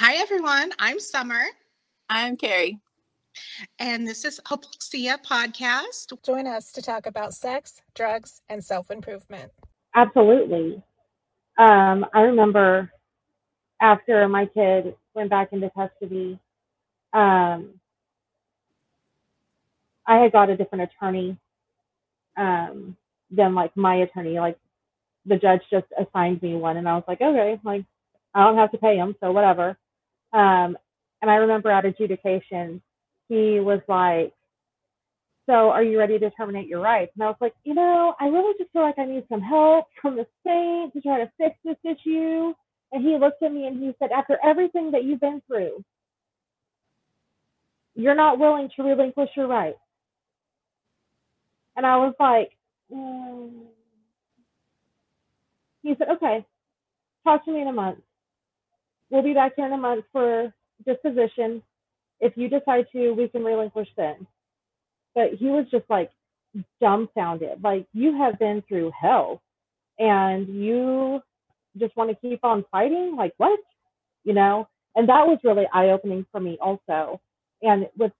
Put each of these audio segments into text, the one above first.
Hi, everyone. I'm Summer. I'm Carrie. And this is Hopelexia Podcast. Join us to talk about sex, drugs, and self improvement. Absolutely. Um, I remember after my kid went back into custody, um, I had got a different attorney um, than like my attorney. Like the judge just assigned me one, and I was like, okay, like I don't have to pay him, so whatever. Um, and I remember at adjudication, he was like, so are you ready to terminate your rights? And I was like, you know, I really just feel like I need some help from the state to try to fix this issue. And he looked at me and he said, after everything that you've been through, you're not willing to relinquish your rights. And I was like, mm. he said, okay, talk to me in a month. We'll be back here in a month for disposition. If you decide to, we can relinquish then. But he was just like dumbfounded. Like, you have been through hell and you just want to keep on fighting? Like, what? You know? And that was really eye opening for me also. And with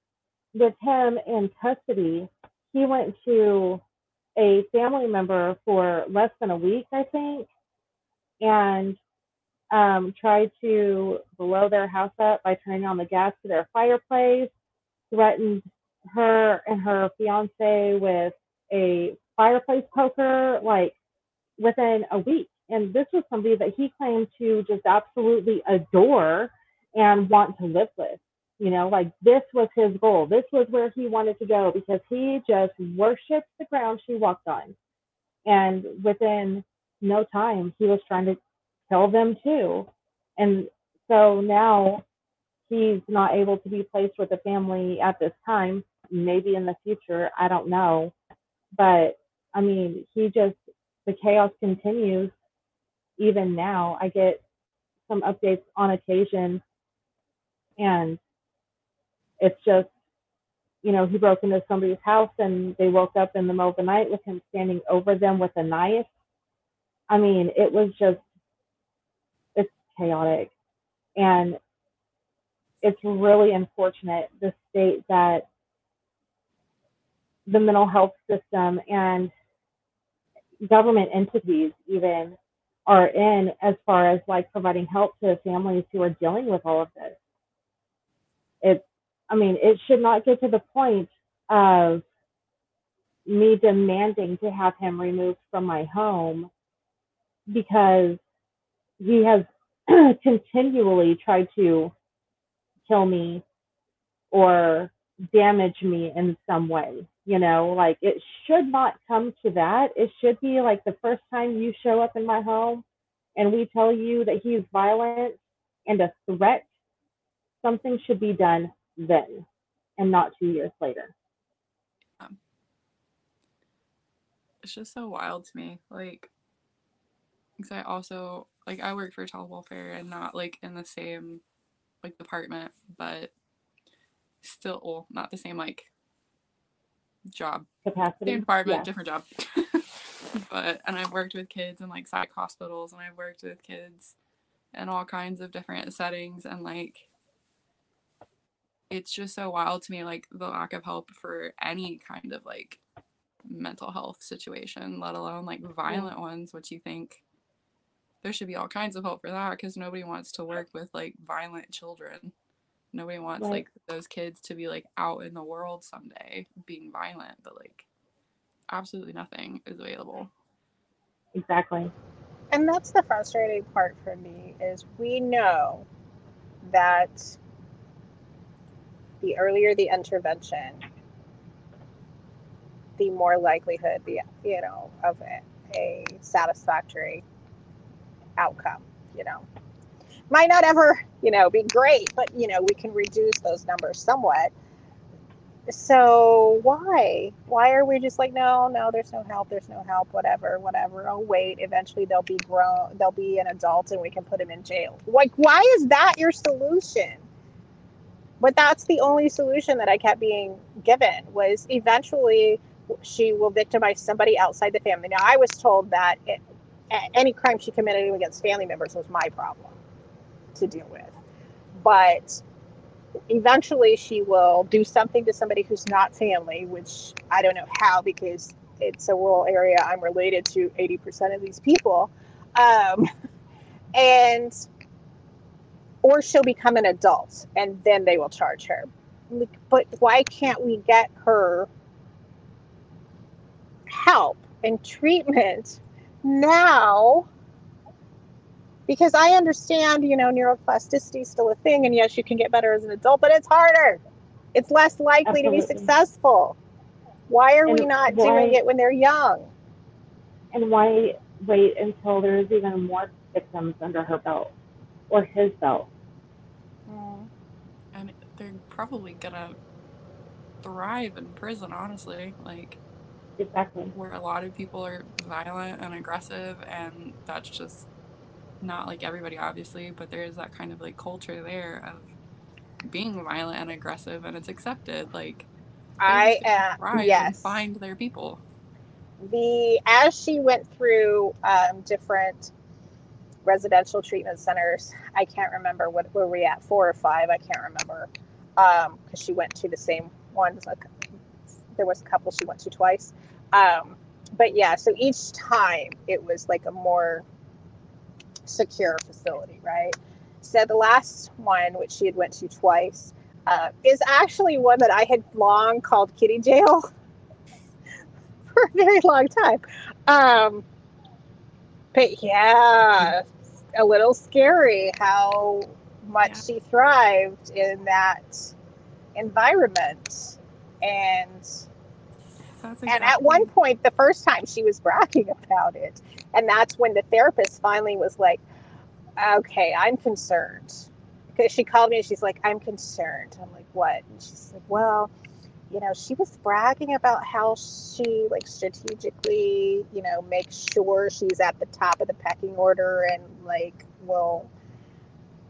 with him in custody, he went to a family member for less than a week, I think, and um, tried to blow their house up by turning on the gas to their fireplace, threatened her and her fiance with a fireplace poker, like within a week. And this was somebody that he claimed to just absolutely adore and want to live with. You know, like this was his goal. This was where he wanted to go because he just worshiped the ground she walked on. And within no time, he was trying to kill them too. And so now he's not able to be placed with a family at this time. Maybe in the future, I don't know. But I mean, he just, the chaos continues even now. I get some updates on occasion and it's just, you know, he broke into somebody's house and they woke up in the middle of the night with him standing over them with a knife. I mean, it was just, chaotic. And it's really unfortunate the state that the mental health system and government entities even are in as far as like providing help to families who are dealing with all of this. It's I mean, it should not get to the point of me demanding to have him removed from my home because he has continually try to kill me or damage me in some way. You know, like it should not come to that. It should be like the first time you show up in my home and we tell you that he's violent and a threat, something should be done then and not two years later. It's just so wild to me. Like, because I also, like, I work for child welfare and not like in the same like department, but still, well, not the same like job. Capacity. Same department, yeah. different job. but, and I've worked with kids in like psych hospitals and I've worked with kids in all kinds of different settings and like, it's just so wild to me like the lack of help for any kind of like mental health situation let alone like violent ones which you think there should be all kinds of help for that because nobody wants to work with like violent children. Nobody wants right. like those kids to be like out in the world someday being violent but like absolutely nothing is available. Exactly. And that's the frustrating part for me is we know that the earlier the intervention, the more likelihood the you know of a, a satisfactory outcome. You know, might not ever you know be great, but you know we can reduce those numbers somewhat. So why why are we just like no no there's no help there's no help whatever whatever oh wait eventually they'll be grown they'll be an adult and we can put them in jail like why is that your solution but that's the only solution that I kept being given was eventually she will victimize somebody outside the family. Now I was told that it, any crime she committed against family members was my problem to deal with. but eventually she will do something to somebody who's not family, which I don't know how because it's a rural area. I'm related to 80% of these people. Um, and, or she'll become an adult and then they will charge her. But why can't we get her help and treatment now? Because I understand, you know, neuroplasticity is still a thing, and yes, you can get better as an adult, but it's harder. It's less likely to be successful. Why are we not why- doing it when they're young? And why wait until there's even more victims under her belt or his belt? Mm. and they're probably gonna thrive in prison honestly like Exactly. where a lot of people are violent and aggressive and that's just not like everybody obviously but there is that kind of like culture there of being violent and aggressive and it's accepted like I am and yes. find their people the as she went through um, different residential treatment centers i can't remember what were we at four or five i can't remember because she went to the same ones like there was a couple she went to twice um, but yeah so each time it was like a more secure facility right so the last one which she had went to twice uh, is actually one that i had long called kitty jail for a very long time. Um, but yeah, a little scary how much Yeah. she thrived in that environment. And that's and at one point, the first time she was bragging about it, and that's when the therapist finally was like, "Okay, I'm concerned." Because she called me and she's like, "I'm concerned." I'm like, "What?" And she's like, "Well, you know, she was bragging about how she like strategically, you know, makes sure she's at the top of the pecking order and like well,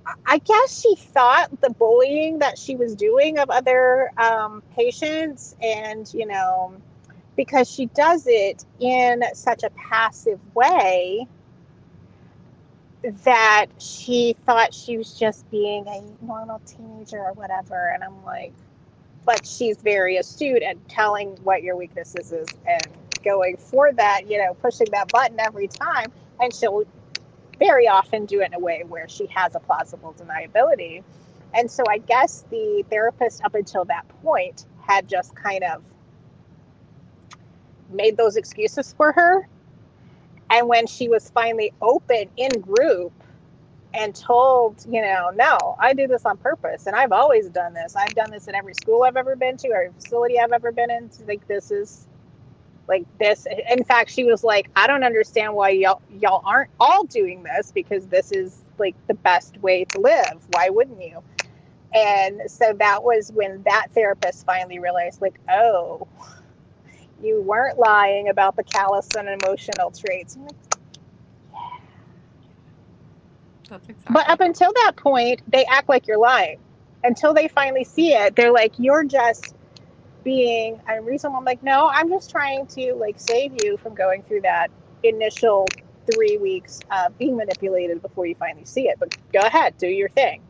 I- I guess she thought the bullying that she was doing of other um, patients, and you know, because she does it in such a passive way that she thought she was just being a normal teenager or whatever. And I'm like, but she's very astute at telling what your weaknesses is and going for that, you know, pushing that button every time. And she'll very often do it in a way where she has a plausible deniability. And so I guess the therapist up until that point had just kind of made those excuses for her. And when she was finally open in group and told, you know, no, I do this on purpose and I've always done this. I've done this in every school I've ever been to, every facility I've ever been in. Like this is like this. In fact, she was like, I don't understand why y'all y'all aren't all doing this because this is like the best way to live. Why wouldn't you? And so that was when that therapist finally realized, like, oh, you weren't lying about the callous and unemotional traits. I'm like, that's exactly But up until that point, they act like you're lying. Until they finally see it, they're like, you're just being unreasonable. I'm like, no, I'm just trying to like save you from going through that initial three weeks of being manipulated before you finally see it. But go ahead, do your thing.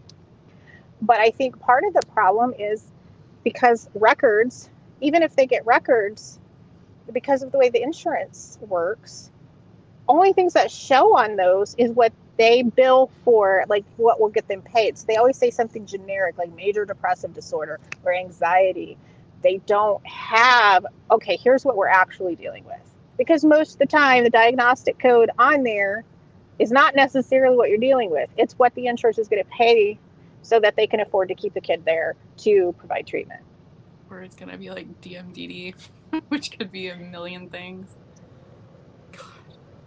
But I think part of the problem is because records, even if they get records, because of the way the insurance works, only things that show on those is what they bill for like what will get them paid. So they always say something generic like major depressive disorder or anxiety. They don't have, okay, here's what we're actually dealing with. Because most of the time, the diagnostic code on there is not necessarily what you're dealing with. It's what the insurance is going to pay so that they can afford to keep the kid there to provide treatment. Where it's gonna be like DMDD, which could be a million things. God,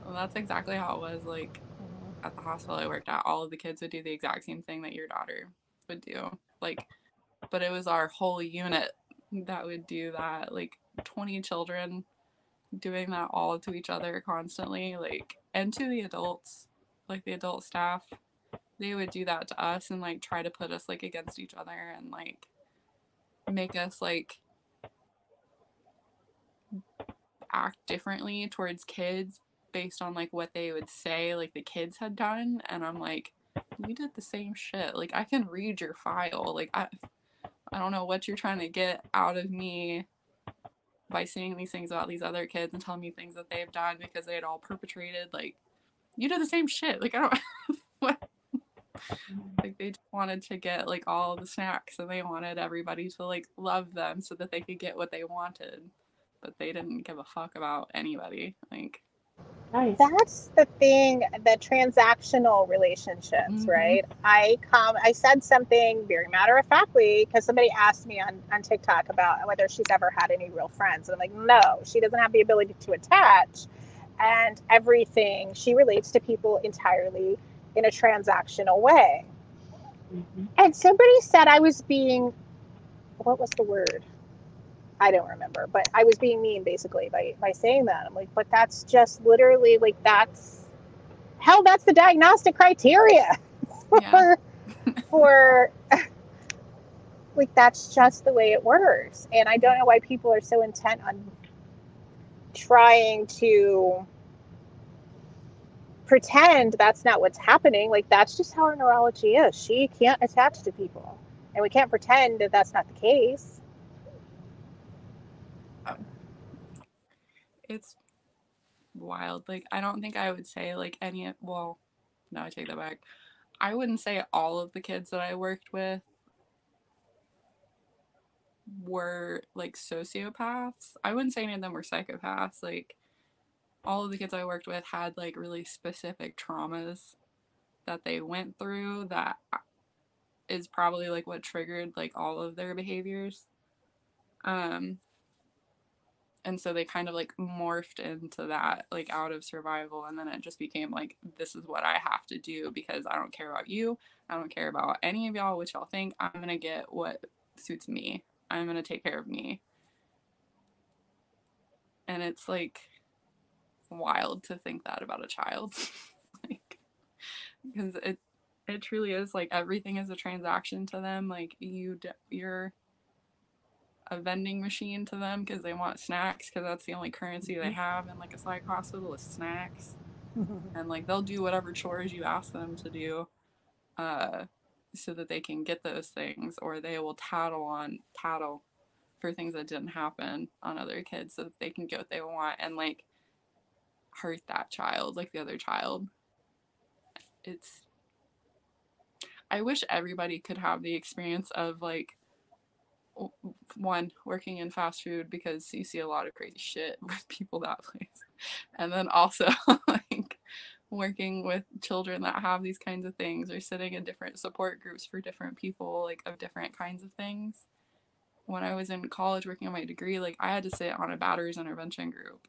well, that's exactly how it was. Like at the hospital I worked at, all of the kids would do the exact same thing that your daughter would do. Like, but it was our whole unit that would do that. Like twenty children doing that all to each other constantly, like and to the adults, like the adult staff. They would do that to us and like try to put us like against each other and like make us like act differently towards kids based on like what they would say like the kids had done and i'm like you did the same shit. Like I can read your file. Like I I don't know what you're trying to get out of me by saying these things about these other kids and telling me things that they've done because they had all perpetrated. Like you did the same shit. Like I don't what like they just wanted to get like all the snacks and they wanted everybody to like love them so that they could get what they wanted. But they didn't give a fuck about anybody. Like Nice. That's the thing, the transactional relationships, Mhm. right? I come, I said something very matter of factly because somebody asked me on, on TikTok about whether she's ever had any real friends. And I'm like, no, she doesn't have the ability to attach. And everything, she relates to people entirely in a transactional way. Mhm. And somebody said I was being, what was the word? I don't remember, but I was being mean basically by, by saying that. I'm like, but that's just literally like that's hell, that's the diagnostic criteria for for like that's just the way it works. And I don't know why people are so intent on trying to pretend that's not what's happening. Like that's just how our neurology is. She can't attach to people. And we can't pretend that that's not the case. it's wild. Like I don't think I would say like any well, no, I take that back. I wouldn't say all of the kids that I worked with were like sociopaths. I wouldn't say any of them were psychopaths. Like all of the kids I worked with had like really specific traumas that they went through that is probably like what triggered like all of their behaviors. Um and so they kind of like morphed into that like out of survival and then it just became like this is what i have to do because i don't care about you. I don't care about any of y'all what y'all think. I'm gonna get what suits me. I'm gonna take care of me. And it's like wild to think that about a child. Like because it it truly is like everything is a transaction to them like you you're a vending machine to them because they want snacks because that's the only currency they have in like a psych hospital is snacks. And like they'll do whatever chores you ask them to do uh so that they can get those things or they will tattle on tattle for things that didn't happen on other kids so that they can get what they want and like hurt that child like the other child. It's i wish everybody could have the experience of like one working in fast food because you see a lot of crazy shit with people that place. And then also like working with children that have these kinds of things or sitting in different support groups for different people like of different kinds of things. When i was in college working on my degree like i had to sit on a batterers intervention group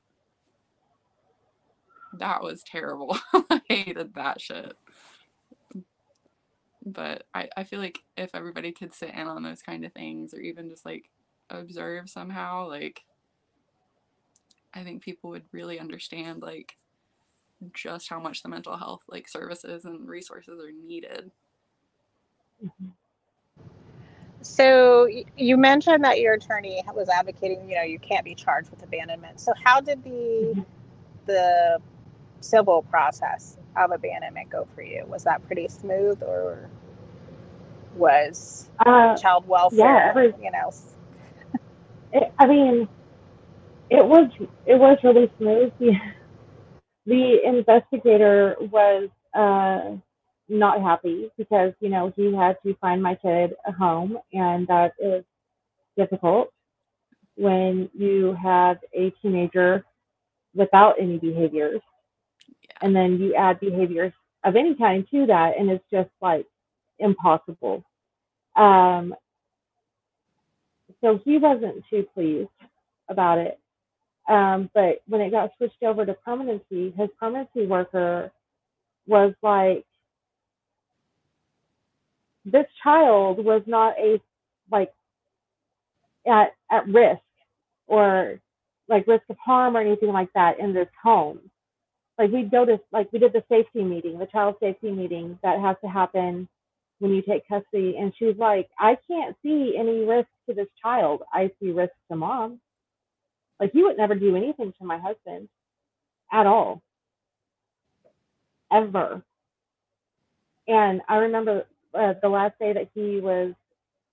that was terrible i hated that shit but I, I feel like if everybody could sit in on those kind of things or even just like observe somehow like i think people would really understand like just how much the mental health like services and resources are needed So you mentioned that your attorney was advocating, you know, you can't be charged with abandonment. So how did the Mhm. the civil process of abandonment go for you? Was that pretty smooth, or was Uh, child welfare, yeah, every- you know? it, I mean, it was it was really smooth. The, the investigator was uh, not happy because you know he had to find my kid a home, and that is difficult when you have a teenager without any behaviors, and then you add behaviors of any kind to that, and it's just like impossible. Um, so he wasn't too pleased about it. Um, but when it got switched over to permanency, his permanency worker was like, this child was not a like at at risk or like risk of harm or anything like that in this home. Like we go to like we did the safety meeting, the child safety meeting that has to happen when you take custody, and she's like, I can't see any risk to this child. I see risk to mom. Like he would never do anything to my husband at all. Ever. And I remember uh, the last day that he was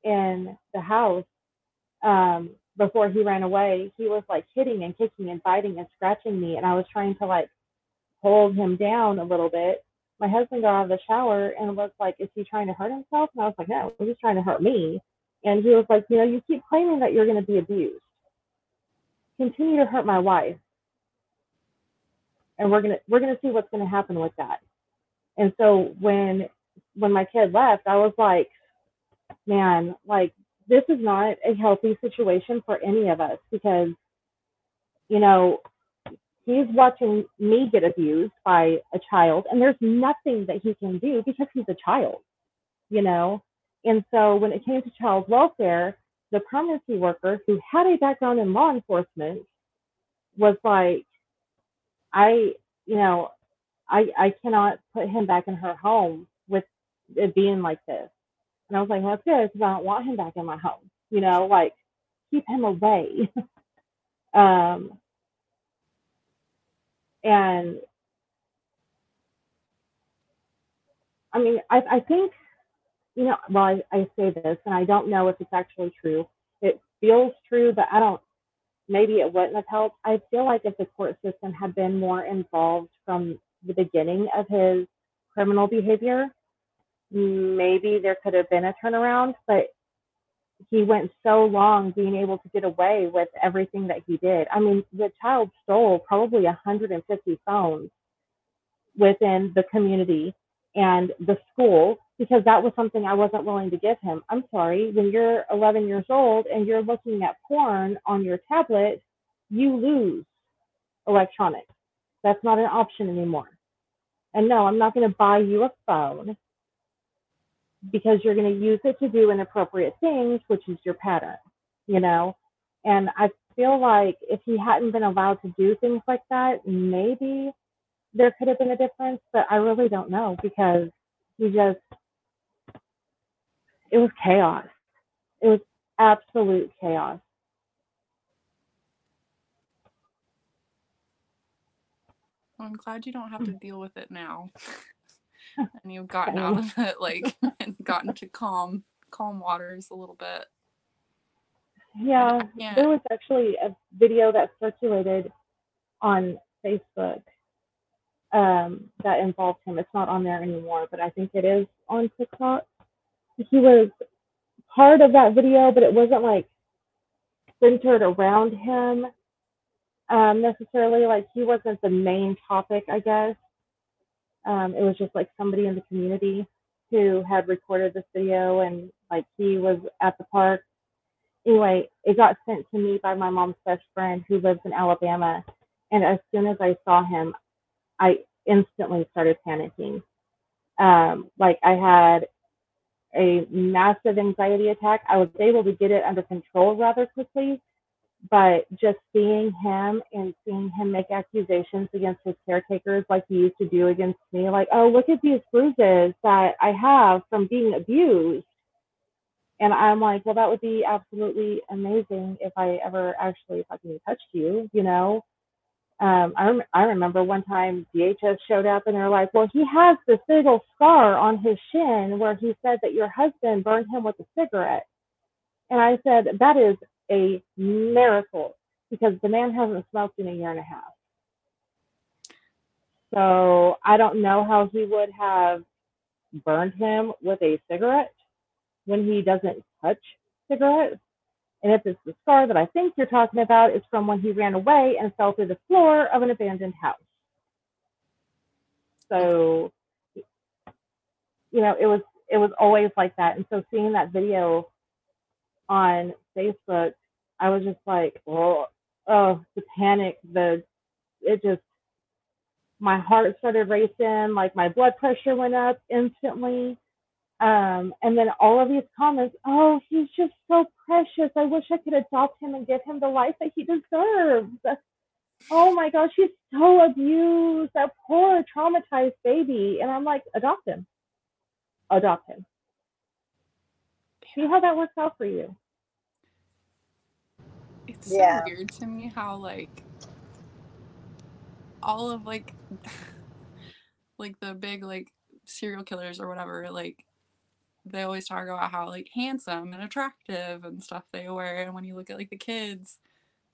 in the house, um, before he ran away, he was like hitting and kicking and biting and scratching me. And I was trying to like hold him down a little bit. My husband got out of the shower and was like, Is he trying to hurt himself? And I was like, No, he's trying to hurt me. And he was like, You know, you keep claiming that you're going to be abused. Continue to hurt my wife. And we're gonna we're gonna see what's gonna happen with that. And so when when my kid left, I was like, man, like this is not a healthy situation for any of us because, you know, he's watching me get abused by a child and there's nothing that he can do because he's a child, you know? And so when it came to child welfare, the permanency worker who had a background in law enforcement was like, I, you know, I I cannot put him back in her home with it being like this. And I was like, well, that's good because I don't want him back in my home. You know, like keep him away. um, and I mean, I, I think, you know, well, I, I say this and I don't know if it's actually true. It feels true, but I don't, maybe it wouldn't have helped. I feel like if the court system had been more involved from the beginning of his criminal behavior, maybe there could have been a turnaround, but he went so long being able to get away with everything that he did. I mean, the child stole probably 150 phones within the community and the school because that was something I wasn't willing to give him. I'm sorry, when you're 11 years old and you're looking at porn on your tablet, you lose electronics. That's not an option anymore. And no, I'm not going to buy you a phone because you're going to use it to do inappropriate things, which is your pattern, you know? And I feel like if he hadn't been allowed to do things like that, maybe there could have been a difference, but I really don't know because he just, it was chaos. It was absolute chaos. Well, I'm glad you don't have to mm. deal with it now. and you've gotten out of it like and gotten to calm calm waters a little bit. Yeah, Yeah. there was actually a video that circulated on Facebook um, that involved him. It's not on there anymore, but I think it is on TikTok. He was part of that video, but it wasn't like centered around him um, necessarily. Like he wasn't the main topic, I guess. Um, it was just like somebody in the community who had recorded this video and like he was at the park. Anyway, it got sent to me by my mom's best friend who lives in Alabama. And as soon as I saw him, I instantly started panicking. Um, like I had a massive anxiety attack. I was able to get it under control rather quickly, but just seeing him and seeing him make accusations against his caretakers like he used to do against me, like, oh, look at these bruises that I have from being abused. And I'm like, well, that would be absolutely amazing if I ever actually fucking touched you, you know? Um, I, rem- I remember one time DHS showed up and they're like, well, he has this old scar on his shin where he said that your husband burned him with a cigarette. And I said, that is a miracle because the man hasn't smoked in a year and a half. So I don't know how he would have burned him with a cigarette when he doesn't touch cigarettes. And if it's the scar that I think you're talking about, it's from when he ran away and fell through the floor of an abandoned house. So, you know, it was it was always like that. And so seeing that video on Facebook, I was just like, oh, oh, the panic, the it just my heart started racing, like my blood pressure went up instantly. Um, and then all of these comments, oh, he's just so precious. I wish I could adopt him and give him the life that he deserves. Oh my gosh, he's so abused. That poor traumatized baby. And I'm like, adopt him. Adopt him. See how that works out for you. It's Yeah. so weird to me how like all of like like the big like serial killers or whatever, like they always talk about how like handsome and attractive and stuff they were And when you look at like the kids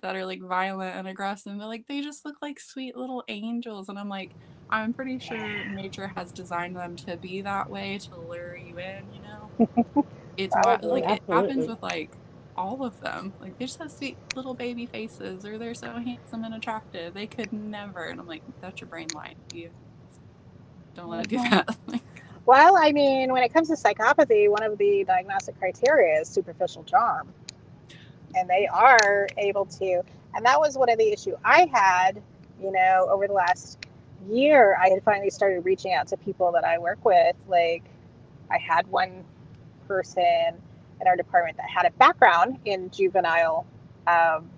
that are like violent and aggressive, they're like they just look like sweet little angels. And I'm like, I'm pretty sure nature has designed them to be that way to lure you in, you know? It's Probably, like it happens with like all of them. Like they just have sweet little baby faces or they're so handsome and attractive. They could never and I'm like, that's your brain lying to you. Don't let it do Mhm. that. Well, I mean, when it comes to psychopathy, one of the diagnostic criteria is superficial charm. And they are able to, and that was one of the issue I had, you know, over the last year. I had finally started reaching out to people that I work with. Like, I had one person in our department that had a background in juvenile, um,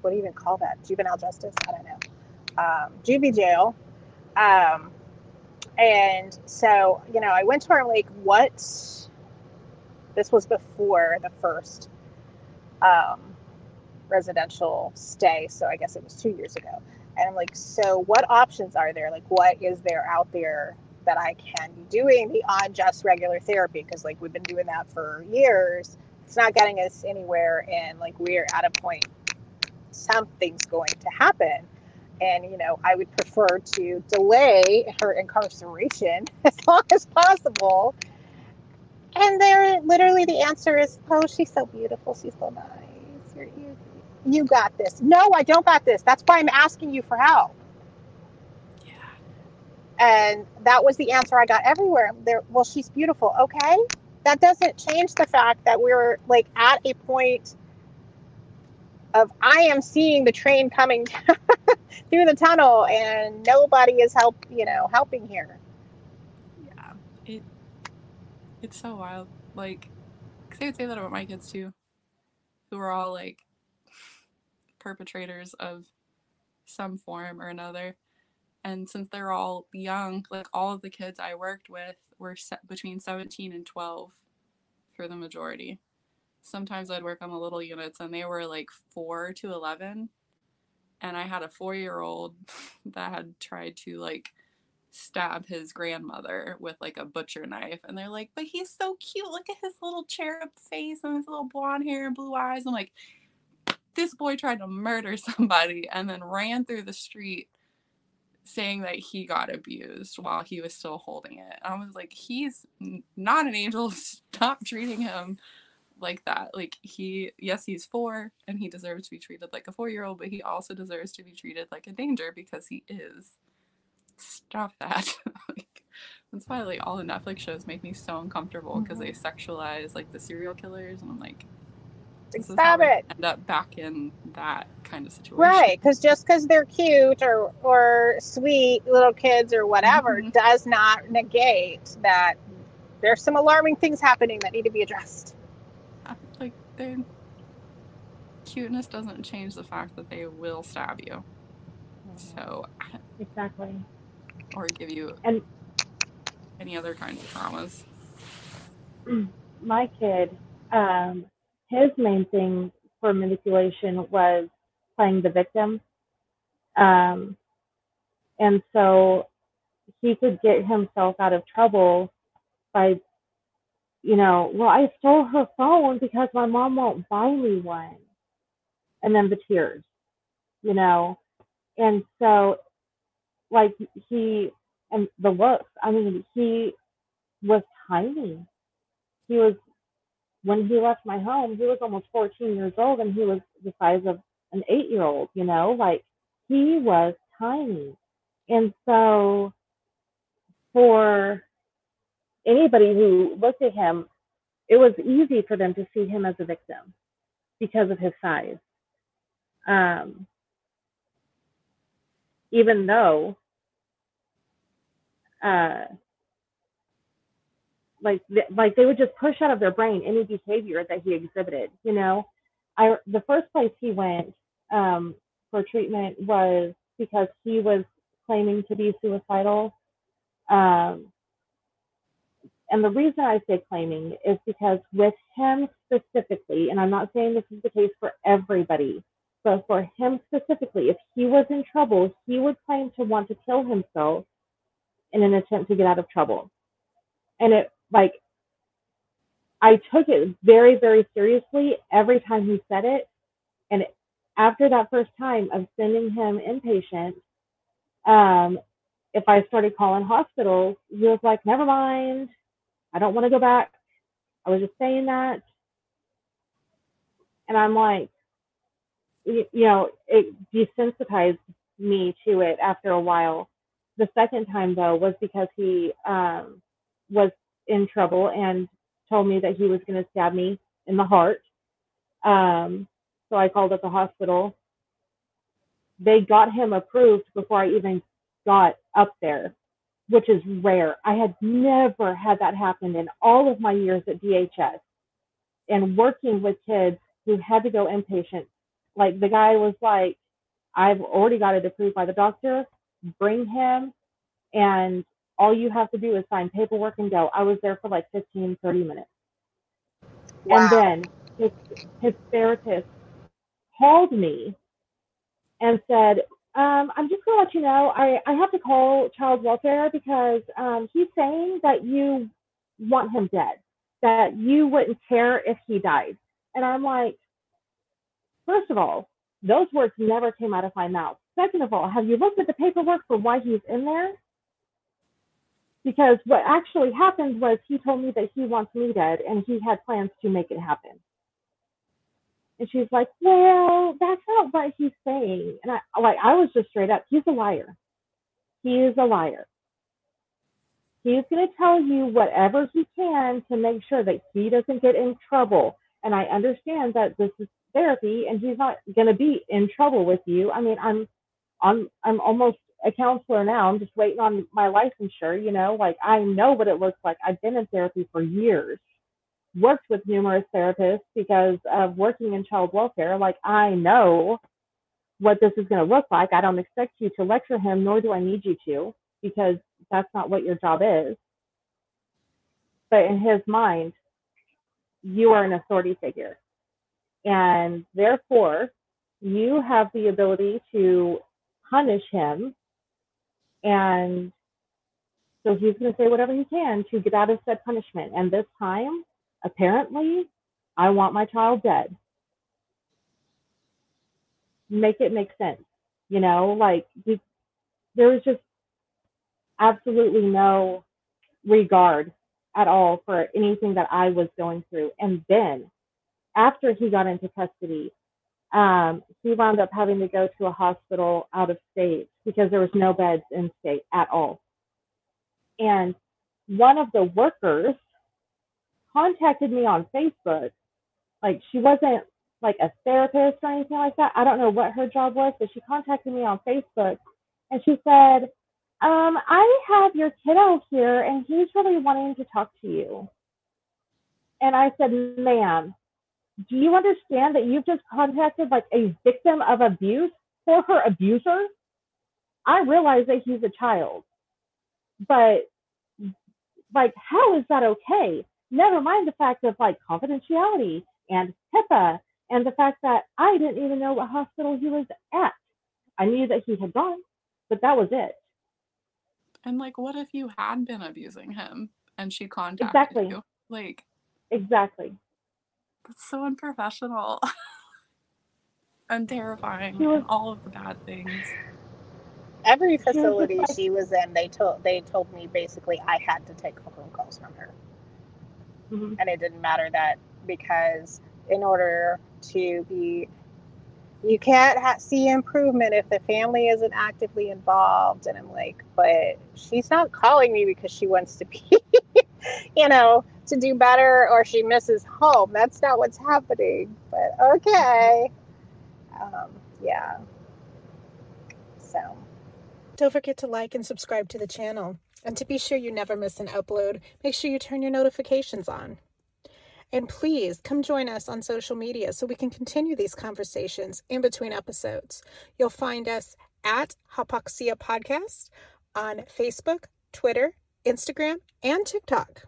what do you even call that? Juvenile justice? I don't know. Um, juvie jail. Um, and so, you know, I went to her, I'm like, what? This was before the first um, residential stay. So I guess it was two years ago. And I'm like, so what options are there? Like, what is there out there that I can be doing beyond just regular therapy? Because, like, we've been doing that for years. It's not getting us anywhere. And, like, we're at a point, something's going to happen and you know i would prefer to delay her incarceration as long as possible and there literally the answer is oh she's so beautiful she's so nice You're, you, you got this no i don't got this that's why i'm asking you for help. And that was the answer i got everywhere there well she's beautiful okay that doesn't change the fact that we're like at a point of i am seeing the train coming through the tunnel and nobody is help you know helping here Yeah. It it's so wild. Like, 'cause they would say that about my kids too, who are all like perpetrators of some form or another. And since they're all young, like all of the kids I worked with were between 17 and 12 for the majority. Sometimes I'd work on the little units and they were like 4 to 11. And I had a 4-year-old that had tried to like stab his grandmother with like a butcher knife and they're like but he's so cute look at his little cherub face and his little blonde hair and blue eyes i'm like this boy tried to murder somebody and then ran through the street saying that he got abused while he was still holding it. I was like he's not an angel. Stop treating him like that. Like he yes he's four and he deserves to be treated like a four year old but he also deserves to be treated like a danger because he is. Stop that. like, that's why like all the Netflix shows make me so uncomfortable because they mm-hmm. sexualize like the serial killers, and I'm like, this Stop it. End up back in that kind of situation. right because just because they're cute or or sweet little kids or whatever Mhm. does not negate that there's some alarming things happening that need to be addressed Yeah, Like their cuteness doesn't change the fact that they will stab you. So Exactly. or give you And- any other kinds of traumas. my kid, um, his main thing for manipulation was playing the victim. Um, and so he could get himself out of trouble by, you know, well, I stole her phone because my mom won't buy me one. And then the tears, you know. And so, like, he, and the looks, I mean, he was tiny. He was when he left my home, he was almost 14 years old and he was the size of an eight year old, you know, like he was tiny. And so for anybody who looked at him, it was easy for them to see him as a victim because of his size. Um, even though uh, like th- like they would just push out of their brain any behavior that he exhibited you know i the first place he went um for treatment was because he was claiming to be suicidal um and the reason i say claiming is because with him specifically and i'm not saying this is the case for everybody but for him specifically if he was in trouble he would claim to want to kill himself in an attempt to get out of trouble. And it like I took it very, very seriously every time he said it. And after that first time of sending him inpatient, um, if I started calling hospitals, he was like, never mind. I don't want to go back. I was just saying that. And I'm like, you, you know, it desensitized me to it after a while. The second time, though, was because he um, was in trouble and told me that he was going to stab me in the heart. Um, so I called up the hospital. They got him approved before I even got up there, which is rare. I had never had that happen in all of my years at DHS and working with kids who had to go inpatient. Like the guy was like, I've already got it approved by the doctor. Bring him, and all you have to do is sign paperwork and go. I was there for like 15, 30 minutes. Wow. And then his, his therapist called me and said, um, I'm just going to let you know, I, I have to call child welfare because um, he's saying that you want him dead, that you wouldn't care if he died. And I'm like, first of all, those words never came out of my mouth. Second of all, have you looked at the paperwork for why he's in there? Because what actually happened was he told me that he wants me dead and he had plans to make it happen. And she's like, Well, that's not what he's saying. And I like I was just straight up, he's a liar. He is a liar. He's gonna tell you whatever he can to make sure that he doesn't get in trouble. And I understand that this is therapy and he's not gonna be in trouble with you. I mean, I'm I'm I'm almost a counselor now. I'm just waiting on my licensure, you know, like I know what it looks like. I've been in therapy for years worked with numerous therapists because of working in child welfare. Like, I know what this is going to look like. I don't expect you to lecture him, nor do I need you to, because that's not what your job is. But in his mind, you are an authority figure. And therefore, you have the ability to punish him. And so he's going to say whatever he can to get out of said punishment. And this time, apparently, I want my child dead. Make it make sense. You know, like there was just absolutely no regard at all for anything that I was going through. And then after he got into custody, um, he wound up having to go to a hospital out of state because there was no beds in state at all. And one of the workers contacted me on Facebook. Like she wasn't like a therapist or anything like that. I don't know what her job was, but she contacted me on Facebook and she said, um, I have your kiddo here and he's really wanting to talk to you. And I said, ma'am, do you understand that you've just contacted like a victim of abuse for her abuser? I realize that he's a child, but like, how is that okay? Never mind the fact of like confidentiality and HIPAA and the fact that I didn't even know what hospital he was at. I knew that he had gone, but that was it. And like, what if you had been abusing him and she contacted Exactly. you? Like, Exactly. That's so unprofessional and terrifying. Was- and all of the bad things. Every just facility like- she was in, they told they told me basically I had to take phone calls from her, Mhm. and it didn't matter that because in order to be, you can't ha- see improvement if the family isn't actively involved. And I'm like, but she's not calling me because she wants to be, you know, to do better or she misses home. That's not what's happening. But okay, um, yeah. So. Don't forget to like and subscribe to the channel. And to be sure you never miss an upload, make sure you turn your notifications on. And please come join us on social media so we can continue these conversations in between episodes. You'll find us at Hypoxia Podcast on Facebook, Twitter, Instagram, and TikTok.